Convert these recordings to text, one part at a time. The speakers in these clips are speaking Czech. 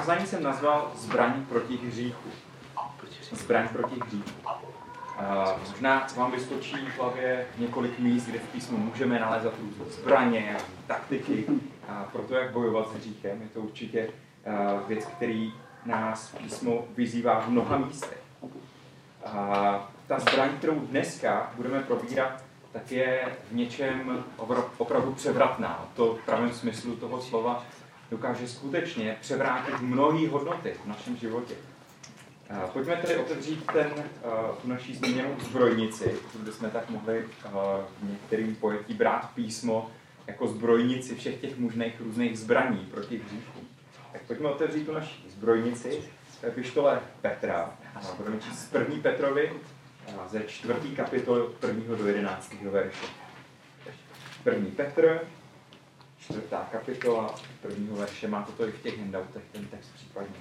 kázání jsem nazval Zbraň proti hříchu. Zbraň proti hříchu. Uh, vám vyskočí v hlavě několik míst, kde v písmu můžeme nalézat různé zbraně, taktiky a pro to, jak bojovat s hříchem. Je to určitě uh, věc, který nás písmo vyzývá v mnoha místech. A ta zbraň, kterou dneska budeme probírat, tak je v něčem opravdu převratná. To v pravém smyslu toho slova dokáže skutečně převrátit mnohé hodnoty v našem životě. Pojďme tedy otevřít ten, tu naší zmíněnou zbrojnici, kde jsme tak mohli v některým pojetí brát písmo jako zbrojnici všech těch možných různých zbraní proti hříchu. Tak pojďme otevřít tu naší zbrojnici pištole Petra. Budeme číst z první Petrovi ze čtvrtý kapitoly od prvního do jedenáctého verše. První Petr, čtvrtá kapitola, prvního verše, máte to i v těch handoutech, ten text případně.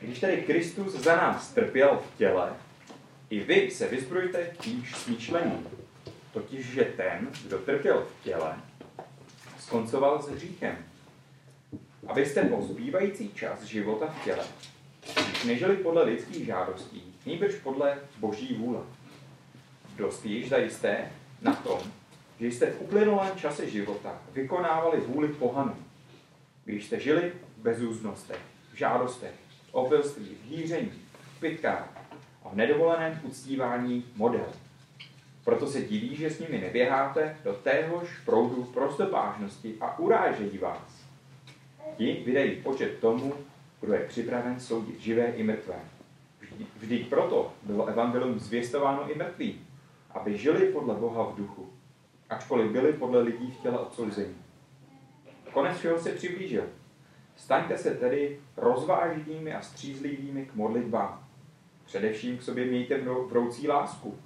Když tedy Kristus za nás trpěl v těle, i vy se vyzbrojte tíž smýšlení. Totiž, že ten, kdo trpěl v těle, skoncoval s hříchem. Abyste po zbývající čas života v těle nežili podle lidských žádostí, nýbrž podle boží vůle. Dost již zajisté na tom, že jste v uplynulém čase života vykonávali vůli pohanu, když jste žili v bezúznostech, v žádostech, v opilství, v hýření, v pitkách a v nedovoleném uctívání model. Proto se diví, že s nimi neběháte do téhož proudu prostopážnosti a urážejí vás. Ti vydají počet tomu, kdo je připraven soudit živé i mrtvé. Vždyť proto bylo evangelium zvěstováno i mrtvým, aby žili podle Boha v duchu, ačkoliv byli podle lidí v těle odsouzení. Konec všeho se přiblížil. Staňte se tedy rozvážnými a střízlivými k modlitbám. Především k sobě mějte vroucí lásku,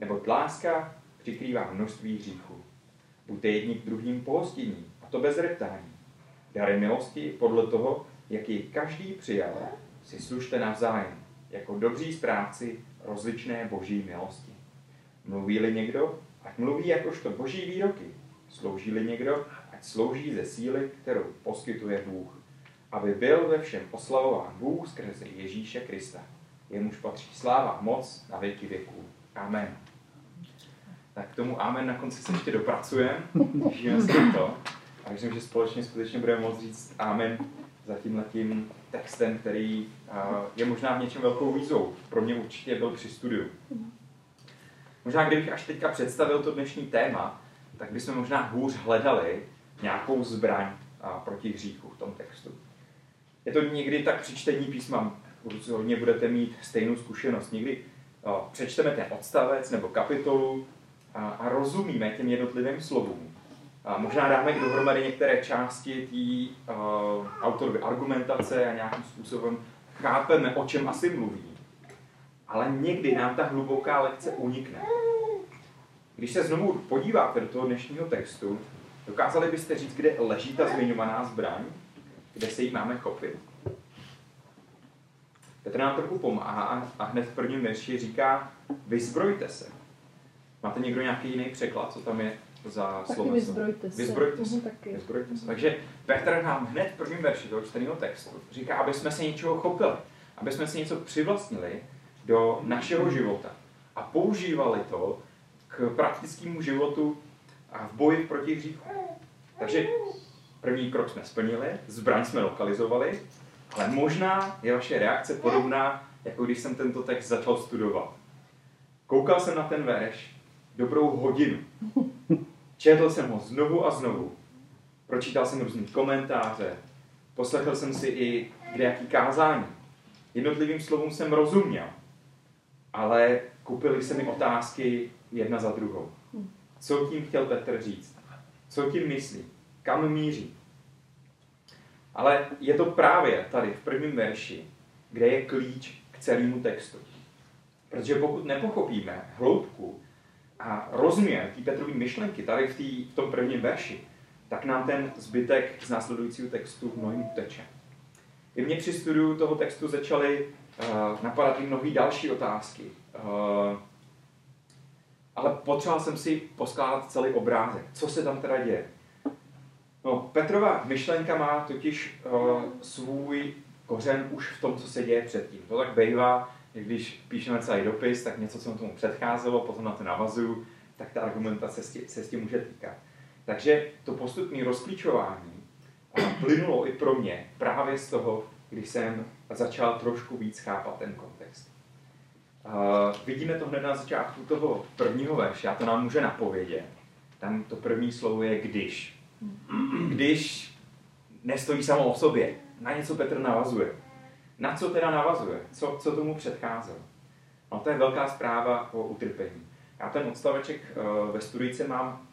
nebo láska přikrývá množství hříchů. Buďte jedni k druhým pohostinní, a to bez reptání. Dary milosti podle toho, jak ji každý přijal, si služte navzájem, jako dobří správci rozličné boží milosti. Mluví-li někdo, ať mluví jakožto boží výroky. Slouží-li někdo, ať slouží ze síly, kterou poskytuje Bůh. Aby byl ve všem oslavován Bůh skrze Ježíše Krista. Jemuž patří sláva moc na věky věků. Amen. Tak k tomu amen na konci se ještě dopracujeme. Žijeme s to. A myslím, že společně skutečně budeme moct říct amen za tímhletím textem, který je možná v něčem velkou výzvou. Pro mě určitě byl při studiu. Možná kdybych až teďka představil to dnešní téma, tak bychom možná hůř hledali nějakou zbraň proti hříchu v tom textu. Je to někdy tak při čtení písma, hodně budete mít stejnou zkušenost. Někdy přečteme ten odstavec nebo kapitolu a, a rozumíme těm jednotlivým slovům. A možná dáme i dohromady některé části té autorovy argumentace a nějakým způsobem chápeme, o čem asi mluví. Ale někdy nám ta hluboká lekce unikne. Když se znovu podíváte do toho dnešního textu, dokázali byste říct, kde leží ta zmiňovaná zbraň, kde se jí máme chopit? Petr nám trochu pomáhá a hned v prvním verši říká, vyzbrojte se. Máte někdo nějaký jiný překlad, co tam je za slovo? vyzbrojte se. Vyzbrojte se. Mhm, taky. Vyzbrojte se. Takže Petr nám hned v prvním verši toho čteného textu říká, aby jsme se něčeho chopili, aby jsme si něco přivlastnili do našeho života a používali to k praktickému životu a v boji proti hříchu. Takže první krok jsme splnili, zbraň jsme lokalizovali, ale možná je vaše reakce podobná, jako když jsem tento text začal studovat. Koukal jsem na ten verš dobrou hodinu. Četl jsem ho znovu a znovu. Pročítal jsem různý komentáře, poslechl jsem si i kdejaký kázání. Jednotlivým slovům jsem rozuměl, ale kupily se mi otázky jedna za druhou. Co tím chtěl Petr říct? Co tím myslí? Kam míří? Ale je to právě tady v prvním verši, kde je klíč k celému textu. Protože pokud nepochopíme hloubku a rozměr té Petrovy myšlenky tady v, tý, v tom prvním verši, tak nám ten zbytek z následujícího textu mnohým uteče. I mě při studiu toho textu začaly napadat i mnohé další otázky. Uh, ale potřeboval jsem si poskládat celý obrázek. Co se tam teda děje? No, Petrova myšlenka má totiž uh, svůj kořen už v tom, co se děje předtím. To tak bývá, když píšeme celý dopis, tak něco, co tomu předcházelo, potom na to navazuju, tak ta argumentace se s tím může týkat. Takže to postupné rozklíčování plynulo i pro mě právě z toho, když jsem začal trošku víc chápat ten kontext. Uh, vidíme to hned na začátku toho prvního verše, a to nám může napovědět. Tam to první slovo je když. Když nestojí samo o sobě. Na něco Petr navazuje. Na co teda navazuje? Co, co tomu předcházelo? No to je velká zpráva o utrpení. Já ten odstaveček uh, ve studijce mám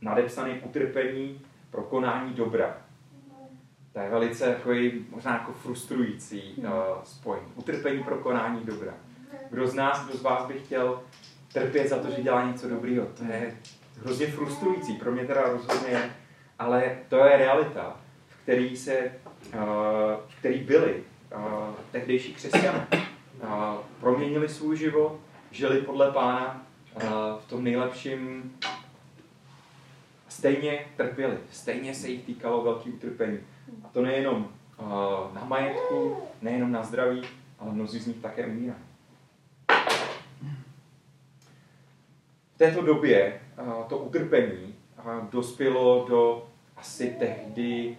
nadepsaný utrpení pro konání dobra. To je velice takový, možná jako frustrující uh, spojení. Utrpení pro konání dobra. Kdo z nás, kdo z vás by chtěl trpět za to, že dělá něco dobrého, to je hrozně frustrující. Pro mě teda rozhodně je, ale to je realita, v který se, uh, v který byli uh, tehdejší křesťané. Uh, proměnili svůj život, žili podle pána uh, v tom nejlepším stejně trpěli, stejně se jich týkalo velký utrpení. A to nejenom uh, na majetku, nejenom na zdraví, ale mnozí z nich také umírají. V této době uh, to utrpení uh, dospělo do asi tehdy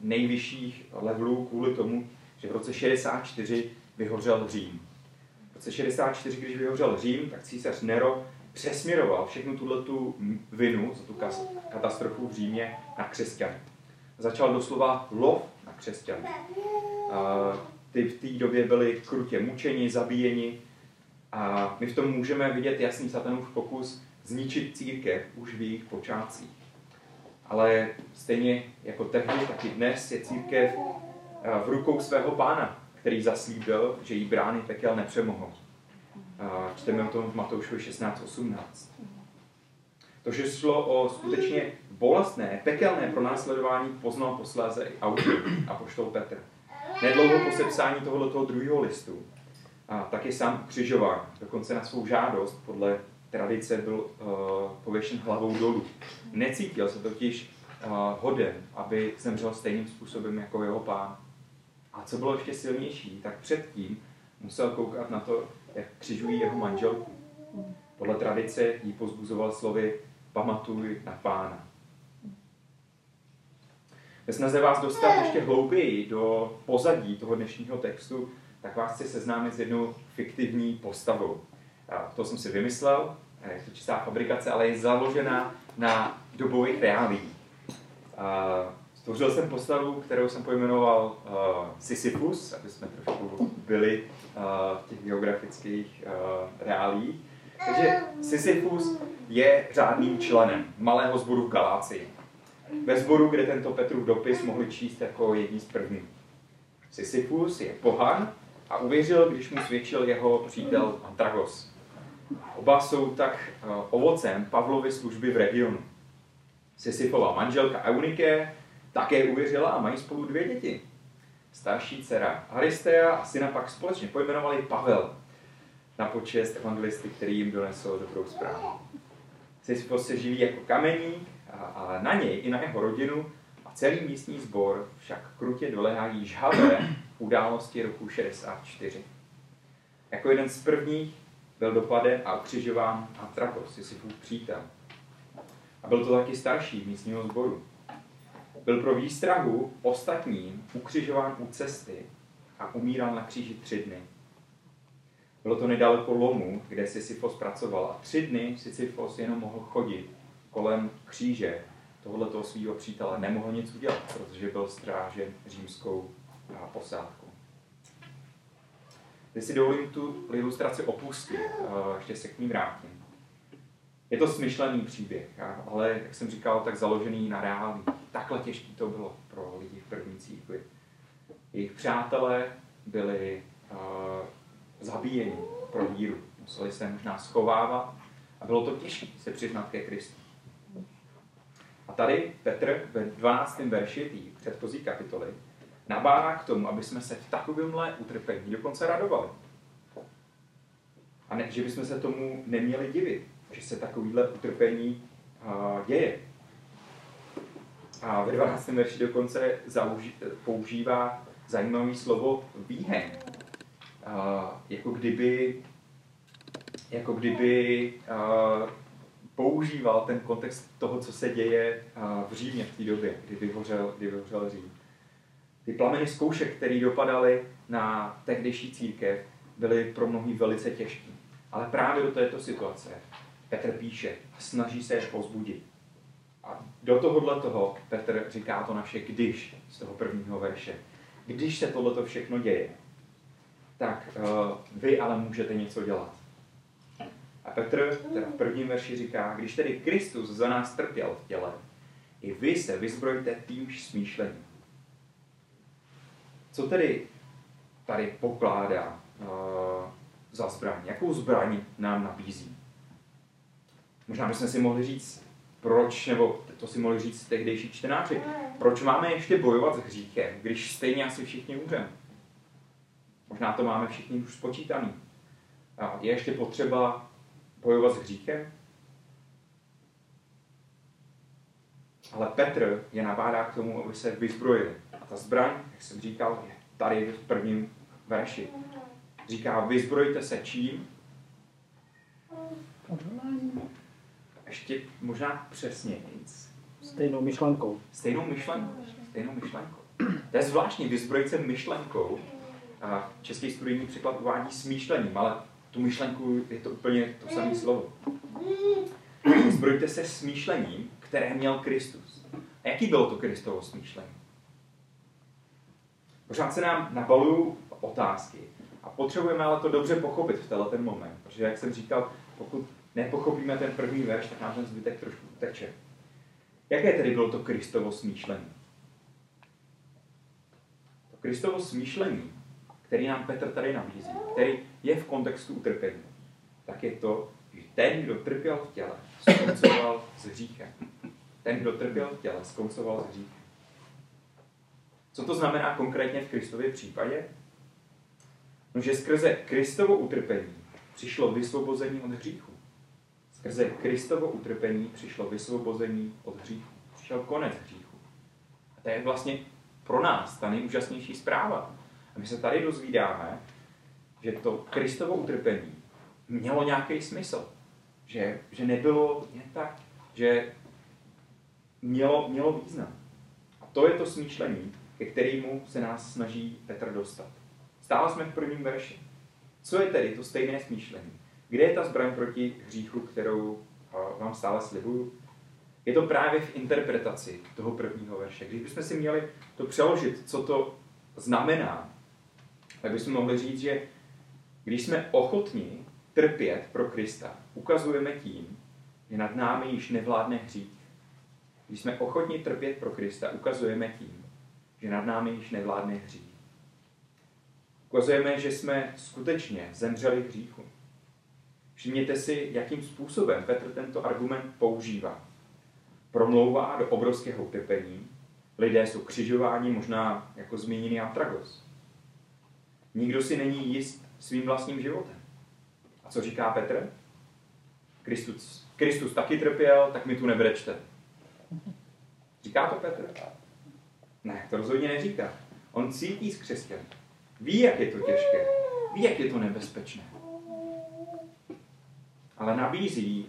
nejvyšších levelů kvůli tomu, že v roce 64 vyhořel Řím. V roce 64, když vyhořel Řím, tak císař Nero přesměroval všechnu tuto vinu za tu katastrofu v Římě na křesťany. Začal doslova lov na křesťany. Ty v té době byli krutě mučeni, zabíjeni a my v tom můžeme vidět jasný satanův pokus zničit církev už v jejich počátcích. Ale stejně jako tehdy, tak i dnes je církev v rukou svého pána, který zaslíbil, že jí brány pekel nepřemohou. Čteme o tom v Matoušovi 16.18. To, že šlo o skutečně bolestné, pekelné pronásledování, poznal posléze i autor a poštol Petr. Nedlouho po sepsání tohoto druhého listu, a taky sám ukřižován, dokonce na svou žádost, podle tradice byl uh, pověšen hlavou dolů. Necítil se totiž uh, hoden, aby zemřel stejným způsobem jako jeho pán. A co bylo ještě silnější, tak předtím musel koukat na to, jak křižují jeho manželku. Podle tradice jí pozbuzoval slovy pamatuj na pána. Ve snaze vás dostat ještě hlouběji do pozadí toho dnešního textu, tak vás chci seznámit s jednou fiktivní postavou. To jsem si vymyslel, je to čistá fabrikace, ale je založená na dobových reálích. Stvořil jsem postavu, kterou jsem pojmenoval uh, Sisyphus, aby jsme trošku byli uh, v těch geografických uh, reálích. Takže Sisyphus je řádným členem malého sboru v Galácii. Ve sboru, kde tento Petrův dopis mohli číst jako jední z prvních. Sisyphus je pohan a uvěřil, když mu svědčil jeho přítel Antragos. Oba jsou tak ovocem Pavlovy služby v regionu. Sisyfova manželka Eunike také uvěřila a mají spolu dvě děti. Starší dcera Aristea a syna pak společně pojmenovali Pavel na počest evangelisty, který jim donesl dobrou zprávu. Sisyfos se živí jako kameník a, na něj i na jeho rodinu a celý místní sbor však krutě dolehají žhavé události roku 64. Jako jeden z prvních byl dopaden a ukřižován Antrakos, Sisyfův přítel. A byl to taky starší místního sboru. Byl pro výstrahu ostatním ukřižován u cesty a umíral na kříži tři dny. Bylo to nedaleko lomu, kde Sisyfos pracoval a tři dny Sisyfos jenom mohl chodit kolem kříže tohoto svého přítele. Nemohl nic udělat, protože byl strážen římskou posádkou. Teď si dovolím tu ilustraci opustit, ještě se k ní vrátím. Je to smyšlený příběh, ale, jak jsem říkal, tak založený na reálí. Takhle těžký to bylo pro lidi v první církvi. Jejich přátelé byli uh, zabíjeni pro víru. Museli se možná schovávat a bylo to těžké se přiznat ke Kristu. A tady Petr ve 12. verši té předchozí kapitoly nabádá k tomu, aby jsme se v takovémhle utrpení dokonce radovali. A ne, že bychom se tomu neměli divit že se takovýhle utrpení uh, děje. A ve 12. verši dokonce zauži, používá zajímavé slovo výheň. A jako kdyby, jako kdyby a, používal ten kontext toho, co se děje v Římě v té době, kdy vyhořel, kdy vyhořel Řím. Ty plameny zkoušek, které dopadaly na tehdejší církev, byly pro mnohý velice těžké. Ale právě do této situace Petr píše a snaží se je pozbudit. A do tohohle toho Petr říká to naše když z toho prvního verše. Když se tohleto všechno děje, tak uh, vy ale můžete něco dělat. A Petr teda v prvním verši říká, když tedy Kristus za nás trpěl v těle, i vy se vyzbrojte týmž smýšlením. Co tedy tady pokládá uh, za zbraň? Jakou zbraň nám nabízí? Možná bychom si mohli říct, proč, nebo to si mohli říct tehdejší čtenáři, proč máme ještě bojovat s hříchem, když stejně asi všichni umřeme? Možná to máme všichni už spočítaný. A je ještě potřeba bojovat s hříchem? Ale Petr je nabádá k tomu, aby se vyzbrojili. A ta zbraň, jak jsem říkal, je tady v prvním verši. Říká, vyzbrojte se čím? Ještě možná přesně nic. Stejnou myšlenkou. Stejnou myšlenkou. Stejnou myšlenkou. To je zvláštní, vyzbrojit se myšlenkou. A český studijní překlad uvádí smýšlením, ale tu myšlenku je to úplně to samé slovo. Vyzbrojte se smýšlením, které měl Kristus. A jaký bylo to Kristovo smýšlení? Pořád se nám nabalují otázky a potřebujeme ale to dobře pochopit v tenhle ten moment, protože jak jsem říkal, pokud nepochopíme ten první verš, tak nám ten zbytek trošku teče. Jaké tedy bylo to Kristovo smýšlení? To Kristovo smýšlení, který nám Petr tady nabízí, který je v kontextu utrpení, tak je to, že ten, kdo trpěl v těle, skoncoval s hříchem. Ten, kdo trpěl v těle, skoncoval s hříchem. Co to znamená konkrétně v Kristově případě? No, že skrze Kristovo utrpení přišlo vysvobození od hříchu. Skrze Kristovo utrpení přišlo vysvobození od hříchu. Přišel konec hříchu. A to je vlastně pro nás ta nejúžasnější zpráva. A my se tady dozvídáme, že to Kristovo utrpení mělo nějaký smysl. Že, že nebylo jen tak, že mělo, mělo význam. A to je to smýšlení, ke kterému se nás snaží Petr dostat. Stále jsme v prvním verši. Co je tedy to stejné smýšlení? Kde je ta zbraň proti hříchu, kterou vám stále slibuju? Je to právě v interpretaci toho prvního verše. Když bychom si měli to přeložit, co to znamená, tak bychom mohli říct, že když jsme ochotni trpět pro Krista, ukazujeme tím, že nad námi již nevládne hřích. Když jsme ochotni trpět pro Krista, ukazujeme tím, že nad námi již nevládne hřích. Ukazujeme, že jsme skutečně zemřeli hříchu. Všimněte si, jakým způsobem Petr tento argument používá. Promlouvá do obrovského utrpení. Lidé jsou křižováni, možná jako zmíněný Antragos. Nikdo si není jist svým vlastním životem. A co říká Petr? Kristus, Kristus taky trpěl, tak mi tu nebrečte. Říká to Petr? Ne, to rozhodně neříká. On cítí z křesťan. Ví, jak je to těžké. Ví, jak je to nebezpečné. Ale nabízí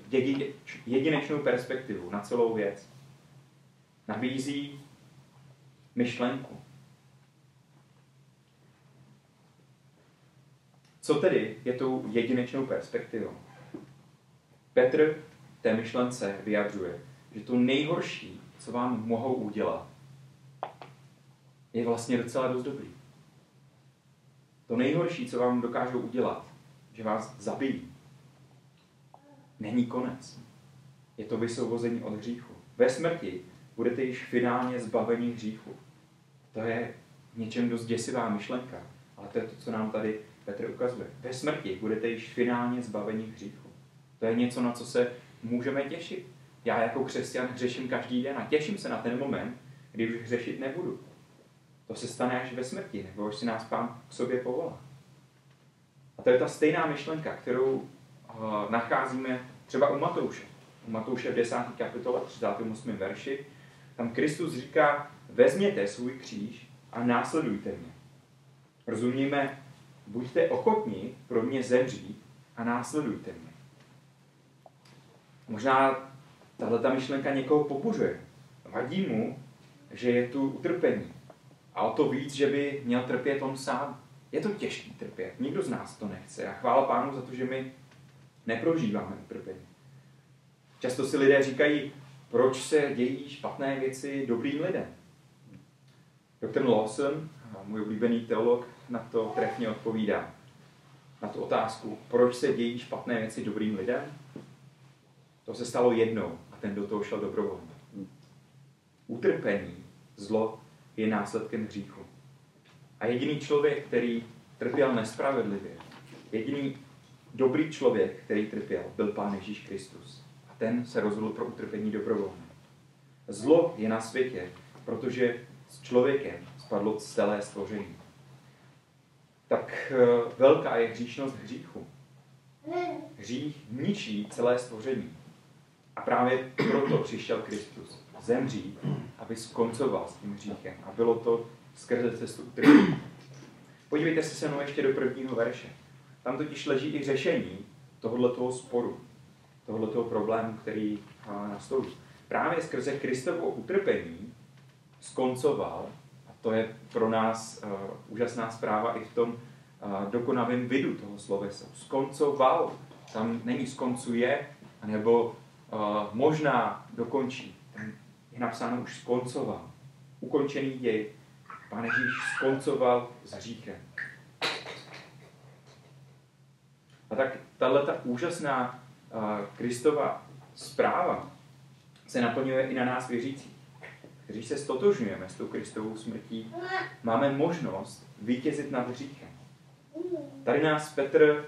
jedinečnou perspektivu na celou věc. Nabízí myšlenku. Co tedy je tou jedinečnou perspektivou? Petr té myšlence vyjadřuje, že to nejhorší, co vám mohou udělat, je vlastně docela dost dobrý. To nejhorší, co vám dokážou udělat, že vás zabijí, není konec. Je to vysvobození od hříchu. Ve smrti budete již finálně zbaveni hříchu. To je něčem dost děsivá myšlenka, ale to je to, co nám tady Petr ukazuje. Ve smrti budete již finálně zbaveni hříchu. To je něco, na co se můžeme těšit. Já jako křesťan hřeším každý den a těším se na ten moment, kdy už hřešit nebudu. To se stane až ve smrti, nebo až si nás pán k sobě povolá. A to je ta stejná myšlenka, kterou nacházíme třeba u Matouše. U Matouše v 10. kapitole 38. verši tam Kristus říká, vezměte svůj kříž a následujte mě. Rozumíme, buďte ochotni pro mě zemřít a následujte mě. Možná tahle ta myšlenka někoho pobuřuje. Vadí mu, že je tu utrpení. A o to víc, že by měl trpět on sám. Je to těžký trpět. Nikdo z nás to nechce. A chvála pánu za to, že my neprožíváme utrpení. Často si lidé říkají, proč se dějí špatné věci dobrým lidem. Dr. Lawson, můj oblíbený teolog, na to trefně odpovídá. Na tu otázku, proč se dějí špatné věci dobrým lidem? To se stalo jednou a ten do toho šel dobrovolně. Utrpení, zlo je následkem hříchu. A jediný člověk, který trpěl nespravedlivě, jediný dobrý člověk, který trpěl, byl Pán Ježíš Kristus. A ten se rozhodl pro utrpení dobrovolně. Zlo je na světě, protože s člověkem spadlo celé stvoření. Tak eh, velká je hříšnost hříchu. Hřích ničí celé stvoření. A právě proto přišel Kristus zemřít, aby skoncoval s tím hříchem. A bylo to skrze cestu utrpení. Podívejte se se mnou ještě do prvního verše. Tam totiž leží i řešení tohoto toho sporu, tohoto toho problému, který nastolí. Právě skrze Kristovo utrpení skoncoval, a to je pro nás uh, úžasná zpráva i v tom uh, dokonavém vidu toho slovesa. Skoncoval, tam není skoncuje, nebo uh, možná dokončí. Tam je napsáno už skoncoval. Ukončený děj. Pán Ježíš skoncoval s hříchem. A tak tahle ta úžasná Kristova zpráva se naplňuje i na nás věřící. Když se stotožňujeme s tou Kristovou smrtí, máme možnost vítězit nad hříchem. Tady nás Petr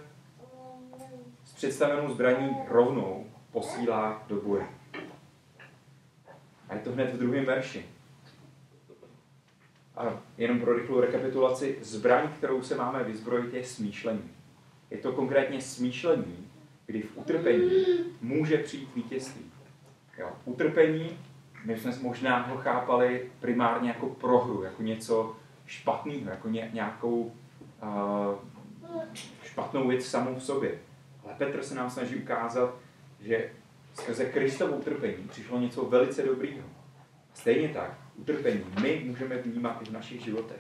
s představenou zbraní rovnou posílá do boje. A je to hned v druhém verši. A jenom pro rychlou rekapitulaci, zbraň, kterou se máme vyzbrojit, je smýšlení. Je to konkrétně smýšlení, kdy v utrpení může přijít vítězství. Jo. Utrpení, my jsme možná ho chápali primárně jako prohru, jako něco špatného, jako ně, nějakou uh, špatnou věc samou v sobě. Ale Petr se nám snaží ukázat, že skrze Kristovo utrpení přišlo něco velice dobrého. Stejně tak, utrpení my můžeme vnímat i v našich životech.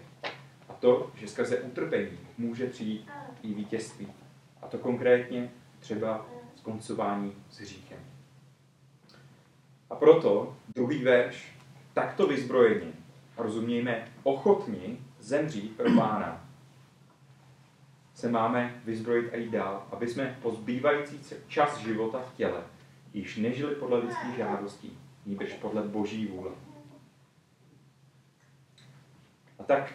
To, že skrze utrpení může přijít i vítězství. A to konkrétně třeba skoncování s hříchem. A proto druhý verš, takto vyzbrojení, rozumějme, ochotni zemřít pro pána, se máme vyzbrojit a jít dál, aby jsme po zbývající čas života v těle již nežili podle lidských žádostí, níbrž podle boží vůle. A tak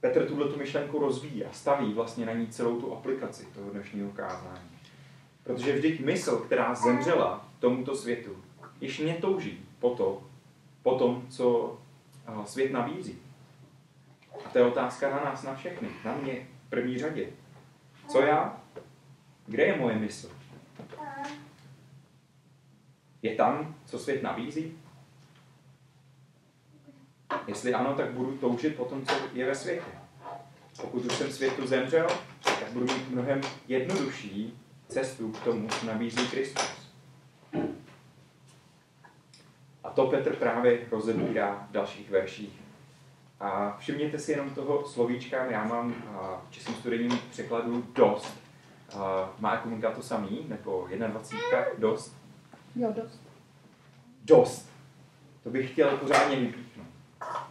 Petr tuhle tu myšlenku rozvíjí a staví vlastně na ní celou tu aplikaci toho dnešního kázání. Protože vždyť mysl, která zemřela tomuto světu, již netouží po, to, po tom, co svět nabízí. A to je otázka na nás, na všechny, na mě v první řadě. Co já? Kde je moje mysl? Je tam, co svět nabízí? Jestli ano, tak budu toužit po tom, co je ve světě. Pokud už jsem světu zemřel, tak budu mít mnohem jednodušší cestu k tomu, co nabízí Kristus. A to Petr právě rozebírá v dalších verších. A všimněte si jenom toho slovíčka, já mám v českém studijním překladu dost. Má komunika to samý, nebo 21, dost? Jo, dost. Dost. To bych chtěl pořádně.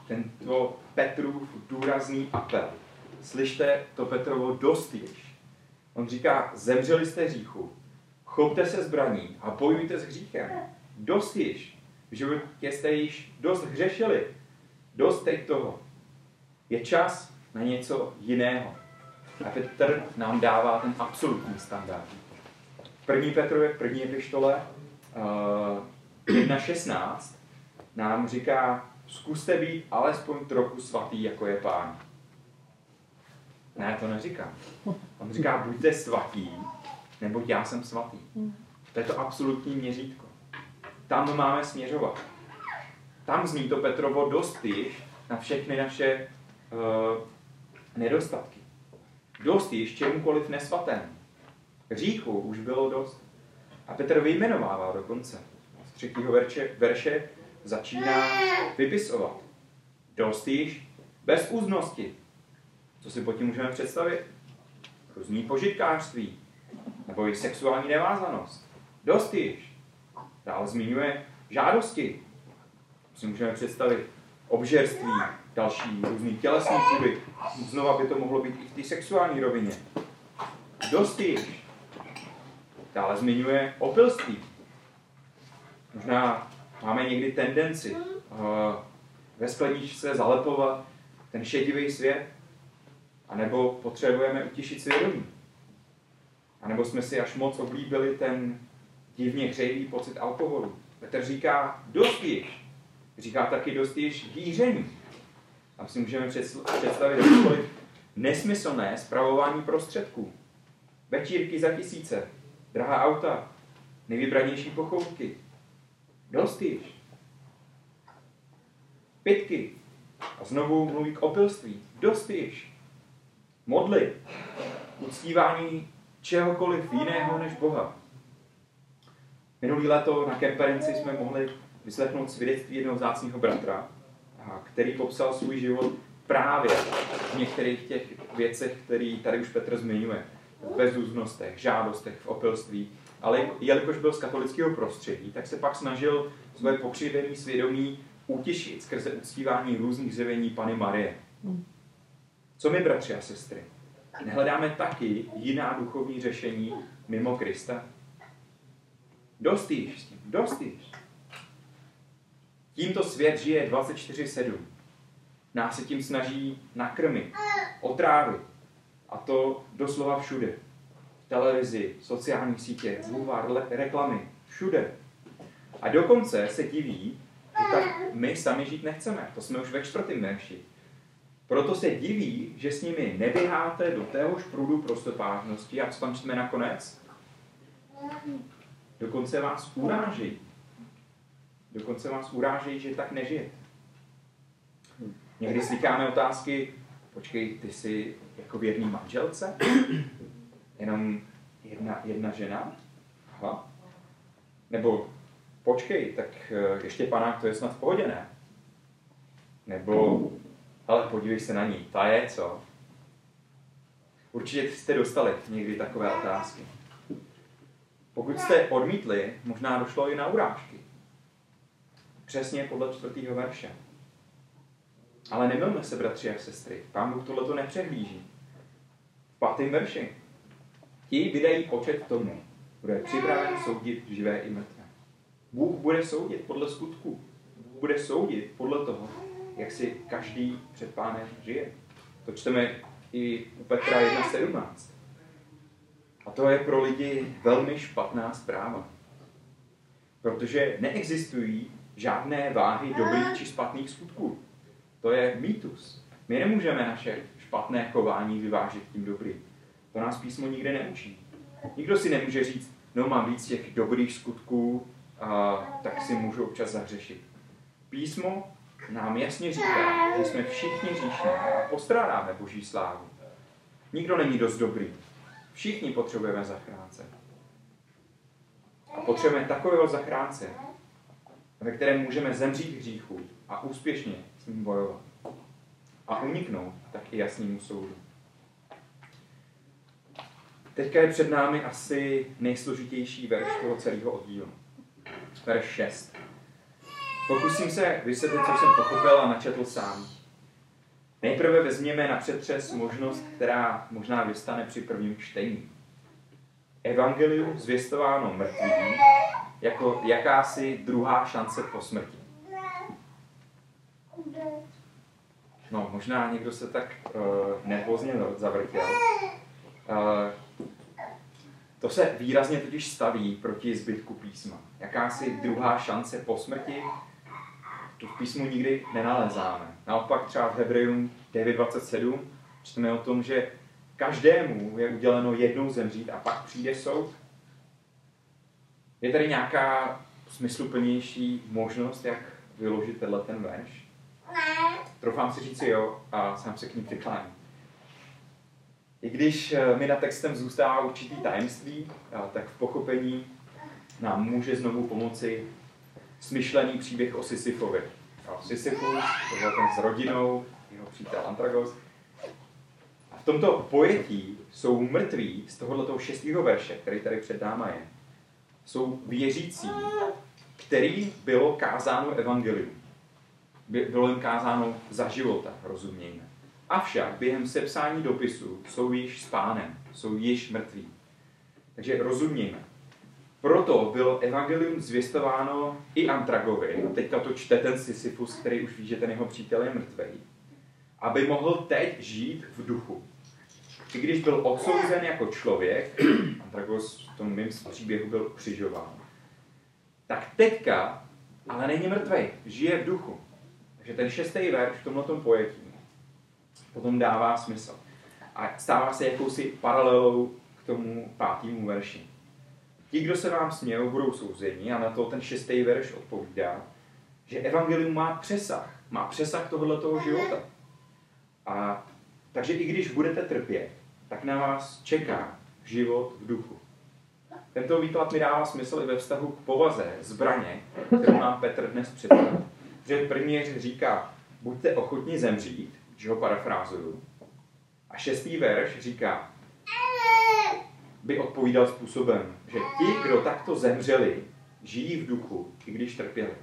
Tento Petrův důrazný apel. Slyšte to Petrovo dost již. On říká, zemřeli jste hříchu, chopte se zbraní a bojujte s hříchem. Dost již. V životě jste již dost hřešili. Dost teď toho. Je čas na něco jiného. A Petr nám dává ten absolutní standard. První Petrově, první epištole, uh, 1.16, nám říká, zkuste být alespoň trochu svatý, jako je pán. Ne, to neříká. On říká, buďte svatí, nebo já jsem svatý. To je to absolutní měřítko. tam máme směřovat. Tam zní to Petrovo dost již na všechny naše uh, nedostatky. Dost již čemukoliv nesvatému. Hříchu už bylo dost. A Petr vyjmenovává dokonce. Z třetího verše, verše začíná vypisovat. Dost již bez úznosti. Co si pod tím můžeme představit? Různý požitkářství, nebo i sexuální nevázanost. Dost již. Dále zmiňuje žádosti. Si můžeme představit obžerství, další různý tělesný půdy. Znova by to mohlo být i v té sexuální rovině. Dost již. Dále zmiňuje opilství. Možná máme někdy tendenci uh, ve skleničce zalepovat ten šedivý svět, anebo potřebujeme utišit svědomí. A nebo jsme si až moc oblíbili ten divně hřejivý pocit alkoholu. Petr říká dost již. Říká taky dost již díření. A si můžeme představit jakékoliv nesmyslné zpravování prostředků. Večírky za tisíce, drahá auta, nejvybranější pochoutky. Dost již. Pitky. A znovu mluví k opilství. Dost již. Modly. Uctívání čehokoliv jiného než Boha. Minulý leto na kemperenci jsme mohli vyslechnout svědectví jednoho vzácného bratra, který popsal svůj život právě v některých těch věcech, které tady už Petr zmiňuje. V bezúznostech, žádostech, v opilství. Ale jelikož byl z katolického prostředí, tak se pak snažil svoje pokřivené svědomí utěšit skrze uctívání různých zjevení Pany Marie. Co my, bratři a sestry? Nehledáme taky jiná duchovní řešení mimo Krista? Dost již s tím, dost již. Tímto svět žije 24-7. Nás se tím snaží nakrmit, otrávit. A to doslova všude. Televizi, sociální sítě, bulvár, reklamy, všude. A dokonce se diví, že tak my sami žít nechceme. To jsme už ve čtvrtém verši. Proto se diví, že s nimi neběháte do téhož prudu prostopážnosti, jak skončíme nakonec. Dokonce vás urážejí. Dokonce vás urážejí, že tak nežijete. Někdy slycháme otázky, počkej, ty jsi jako věrný manželce? Jenom jedna, jedna žena? Aha. Nebo počkej, tak eh, ještě panák, to je snad v pohodě, ne? Nebo, ale podívej se na ní, ta je co? Určitě jste dostali někdy takové otázky. Pokud jste odmítli, možná došlo i na urážky. Přesně podle čtvrtého verše. Ale nemilme se, bratři a sestry. Pán Bůh tohleto nepřehlíží. V pátém verši. Ti vydají počet tomu, kdo je připraven soudit živé i mrtvé. Bůh bude soudit podle skutku. Bůh bude soudit podle toho, jak si každý před pánem žije. To čteme i u Petra 1.17. A to je pro lidi velmi špatná zpráva. Protože neexistují žádné váhy dobrých či špatných skutků. To je mýtus. My nemůžeme naše špatné chování vyvážit tím dobrým. To nás písmo nikde neučí. Nikdo si nemůže říct, no mám víc těch dobrých skutků, a, tak si můžu občas zahřešit. Písmo nám jasně říká, že jsme všichni říšní a postrádáme Boží slávu. Nikdo není dost dobrý. Všichni potřebujeme zachránce. A potřebujeme takového zachránce, ve kterém můžeme zemřít hříchu a úspěšně s ním bojovat. A uniknout tak i jasnému soudu. Teďka je před námi asi nejsložitější verš toho celého oddílu. Verš 6. Pokusím se vysvětlit, co jsem pochopil a načetl sám. Nejprve vezměme na přetřes možnost, která možná vystane při prvním čtení. Evangelium zvěstováno mrtvým jako jakási druhá šance po smrti. No, možná někdo se tak uh, nervózně zavrtěl. Uh, to se výrazně totiž staví proti zbytku písma. Jakási druhá šance po smrti, tu v písmu nikdy nenalezáme. Naopak třeba v Hebrejům 9.27 čteme o tom, že každému je uděleno jednou zemřít a pak přijde soud. Je tady nějaká smysluplnější možnost, jak vyložit tenhle ten verš? Troufám si říct jo a sám se k ní přikláním. I když eh, mi na textem zůstává určitý tajemství, tak v pochopení nám může znovu pomoci smyšlený příběh o Sisyfovi. Sisyfus, to byl ten s rodinou, jeho přítel Antragos. A v tomto pojetí jsou mrtví z tohoto šestého verše, který tady před náma je. Jsou věřící, který bylo kázáno evangelium. Bylo jim kázáno za života, rozumějme. Avšak během sepsání dopisu jsou již s pánem, jsou již mrtví. Takže rozumějme. Proto bylo evangelium zvěstováno i Antragovi, teďka to čte ten Sisyfus, který už ví, že ten jeho přítel je mrtvý, aby mohl teď žít v duchu. I když byl odsouzen jako člověk, Antragos v tom mým příběhu byl ukřižován, tak teďka ale není mrtvý, žije v duchu. Takže ten šestý verš v tomhle pojetí potom dává smysl. A stává se jakousi paralelou k tomu pátému verši. Ti, kdo se vám smějou, budou souzeni a na to ten šestý verš odpovídá, že evangelium má přesah. Má přesah tohoto života. A takže i když budete trpět, tak na vás čeká život v duchu. Tento výklad mi dává smysl i ve vztahu k povaze zbraně, kterou nám Petr dnes představil. Že první říká, buďte ochotni zemřít, že ho parafrázuju. A šestý verš říká, by odpovídal způsobem, že ti, kdo takto zemřeli, žijí v duchu, i když trpěli.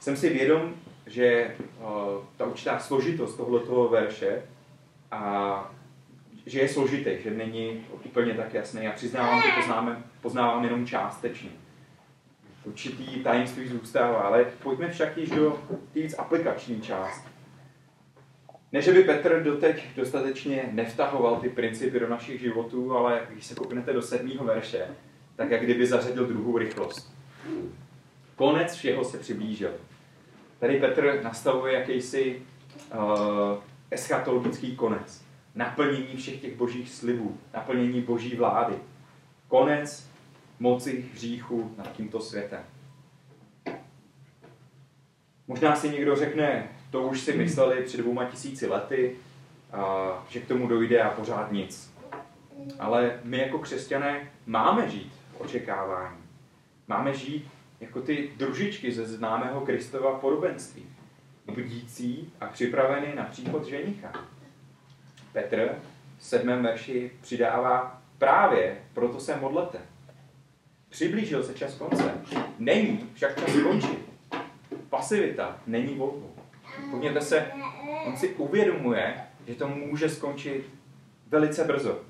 Jsem si vědom, že uh, ta určitá složitost tohoto verše a že je složitý, že není úplně tak jasný. Já přiznávám, že poznávám, poznávám jenom částečně. Určitý tajemství zůstává, ale pojďme však již do té víc aplikační části. Ne, že by Petr doteď dostatečně nevtahoval ty principy do našich životů, ale když se kouknete do sedmého verše, tak jak kdyby zařadil druhou rychlost. Konec všeho se přiblížil. Tady Petr nastavuje jakýsi uh, eschatologický konec. Naplnění všech těch božích slibů, naplnění boží vlády. Konec moci hříchu nad tímto světem. Možná si někdo řekne, to už si mysleli před dvouma tisíci lety, a, že k tomu dojde a pořád nic. Ale my jako křesťané máme žít v očekávání. Máme žít jako ty družičky ze známého Kristova podobenství. Bdící a připravený na příchod ženicha. Petr v sedmém verši přidává právě proto se modlete. Přiblížil se čas konce. Není však čas skončit. Pasivita není volbou. Podívejte se, on si uvědomuje, že to může skončit velice brzo.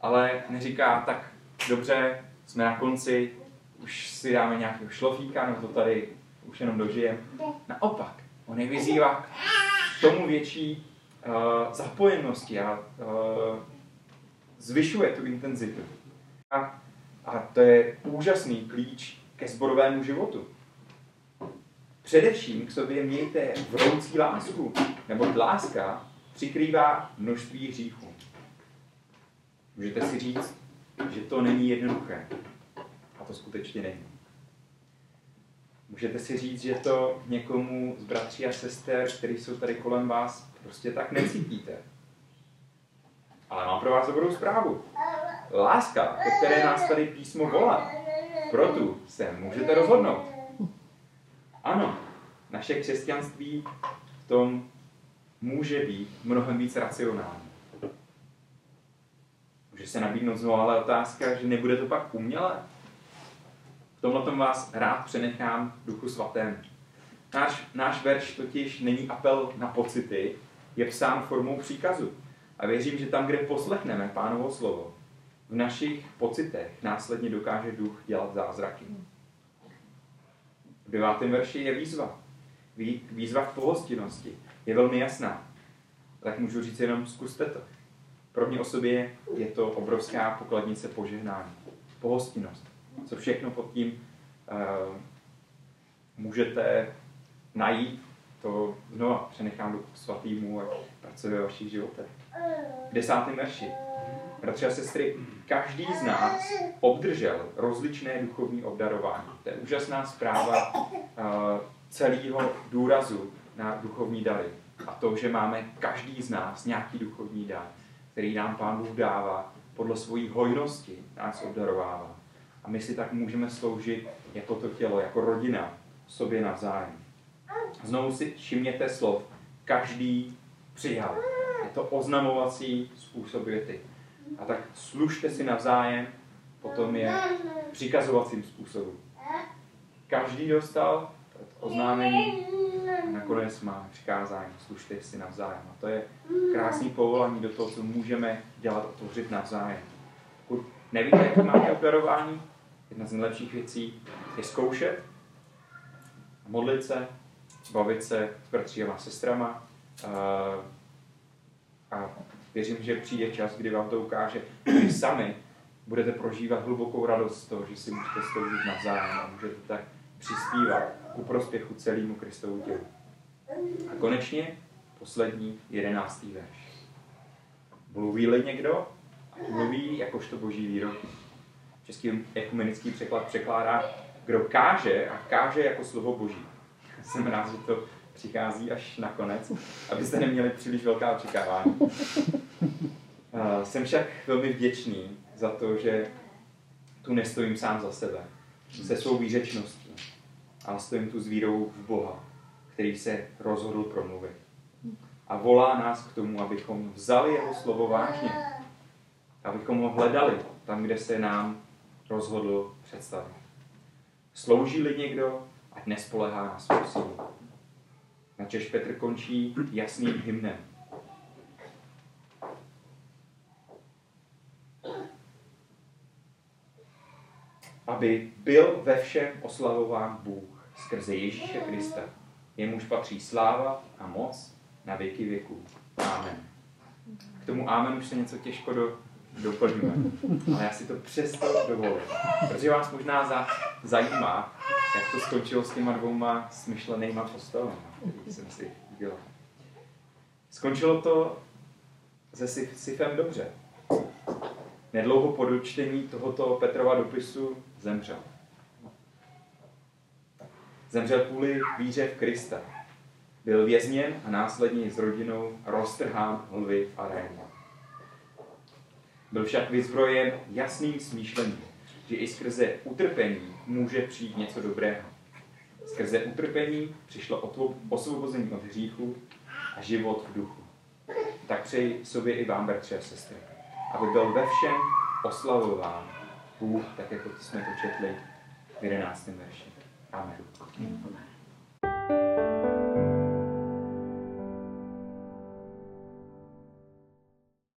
Ale neříká, tak dobře, jsme na konci, už si dáme nějakého šlofíka, no to tady už jenom dožijem. Naopak, on je vyzývá k tomu větší uh, zapojenosti a uh, zvyšuje tu intenzitu. A, a to je úžasný klíč ke zborovému životu. Především k sobě mějte vroucí lásku, nebo láska přikrývá množství hříchů. Můžete si říct, že to není jednoduché. A to skutečně není. Můžete si říct, že to někomu z bratří a sester, kteří jsou tady kolem vás, prostě tak necítíte. Ale mám pro vás dobrou zprávu. Láska, ke které nás tady písmo volá, proto se můžete rozhodnout. Ano, naše křesťanství v tom může být mnohem víc racionální. Může se nabídnout znovu ale otázka, že nebude to pak umělé. V tomhle tom vás rád přenechám duchu svatém. Náš, náš verš totiž není apel na pocity, je psán formou příkazu. A věřím, že tam, kde poslechneme pánovo slovo, v našich pocitech následně dokáže duch dělat zázraky. V devátém verši je výzva. Výzva k pohostinnosti je velmi jasná. Tak můžu říct jenom zkuste to. Pro mě osobě je to obrovská pokladnice požehnání. Pohostinnost. Co všechno pod tím uh, můžete najít, to znova přenechám do svatýmu a pracuje ve vašich životech. V desátém verši. Bratři a sestry, každý z nás obdržel rozličné duchovní obdarování. To je úžasná zpráva uh, celého důrazu na duchovní dary. A to, že máme každý z nás nějaký duchovní dar, který nám Pán Bůh dává podle svojí hojnosti, nás obdarovává. A my si tak můžeme sloužit jako to tělo, jako rodina, sobě navzájem. Znovu si všimněte slov. Každý přijal. To oznamovací způsob věty. A tak služte si navzájem, potom je přikazovacím způsobem. Každý dostal oznámení a nakonec má přikázání, služte si navzájem. A to je krásný povolání do toho, co můžeme dělat tvořit navzájem. Pokud nevíte, jak máte obdarování, jedna z nejlepších věcí je zkoušet, modlit se, bavit se s bratříma a sestrama a věřím, že přijde čas, kdy vám to ukáže, kdy sami budete prožívat hlubokou radost z toho, že si můžete sloužit navzájem a můžete tak přispívat ku prospěchu celému Kristovu tělu. A konečně poslední jedenáctý verš. Mluví-li někdo, mluví jakožto boží výrok. Český ekumenický překlad překládá, kdo káže a káže jako slovo boží. Jsem rád, že to přichází až nakonec, abyste neměli příliš velká očekávání. Jsem však velmi vděčný za to, že tu nestojím sám za sebe, se svou výřečností, ale stojím tu s vírou v Boha, který se rozhodl promluvit. A volá nás k tomu, abychom vzali jeho slovo vážně, abychom ho hledali tam, kde se nám rozhodl představit. Slouží-li někdo, ať nespolehá na svou sílu. Načež Petr končí jasným hymnem. Aby byl ve všem oslavován Bůh skrze Ježíše Krista. Jemuž patří sláva a moc na věky věků. Amen. K tomu amen už se něco těžko do, doplňuje, ale já si to přesto dovolím. Protože vás možná za, zajímá, jak to skončilo s těma dvouma smyšlenýma postavami, který jsem si udělal. Skončilo to se Sifem dobře. Nedlouho po dočtení tohoto Petrova dopisu zemřel. Zemřel kvůli víře v Krista. Byl vězněn a následně s rodinou roztrhán lvy v aréně. Byl však vyzbrojen jasným smýšlením, že i skrze utrpení může přijít něco dobrého. Skrze utrpení přišlo osvobození od hříchu a život v duchu. Tak přeji sobě i vám, bratři a sestry, aby byl ve všem oslavován Bůh, tak jako jsme to četli v 11. verši. Amen.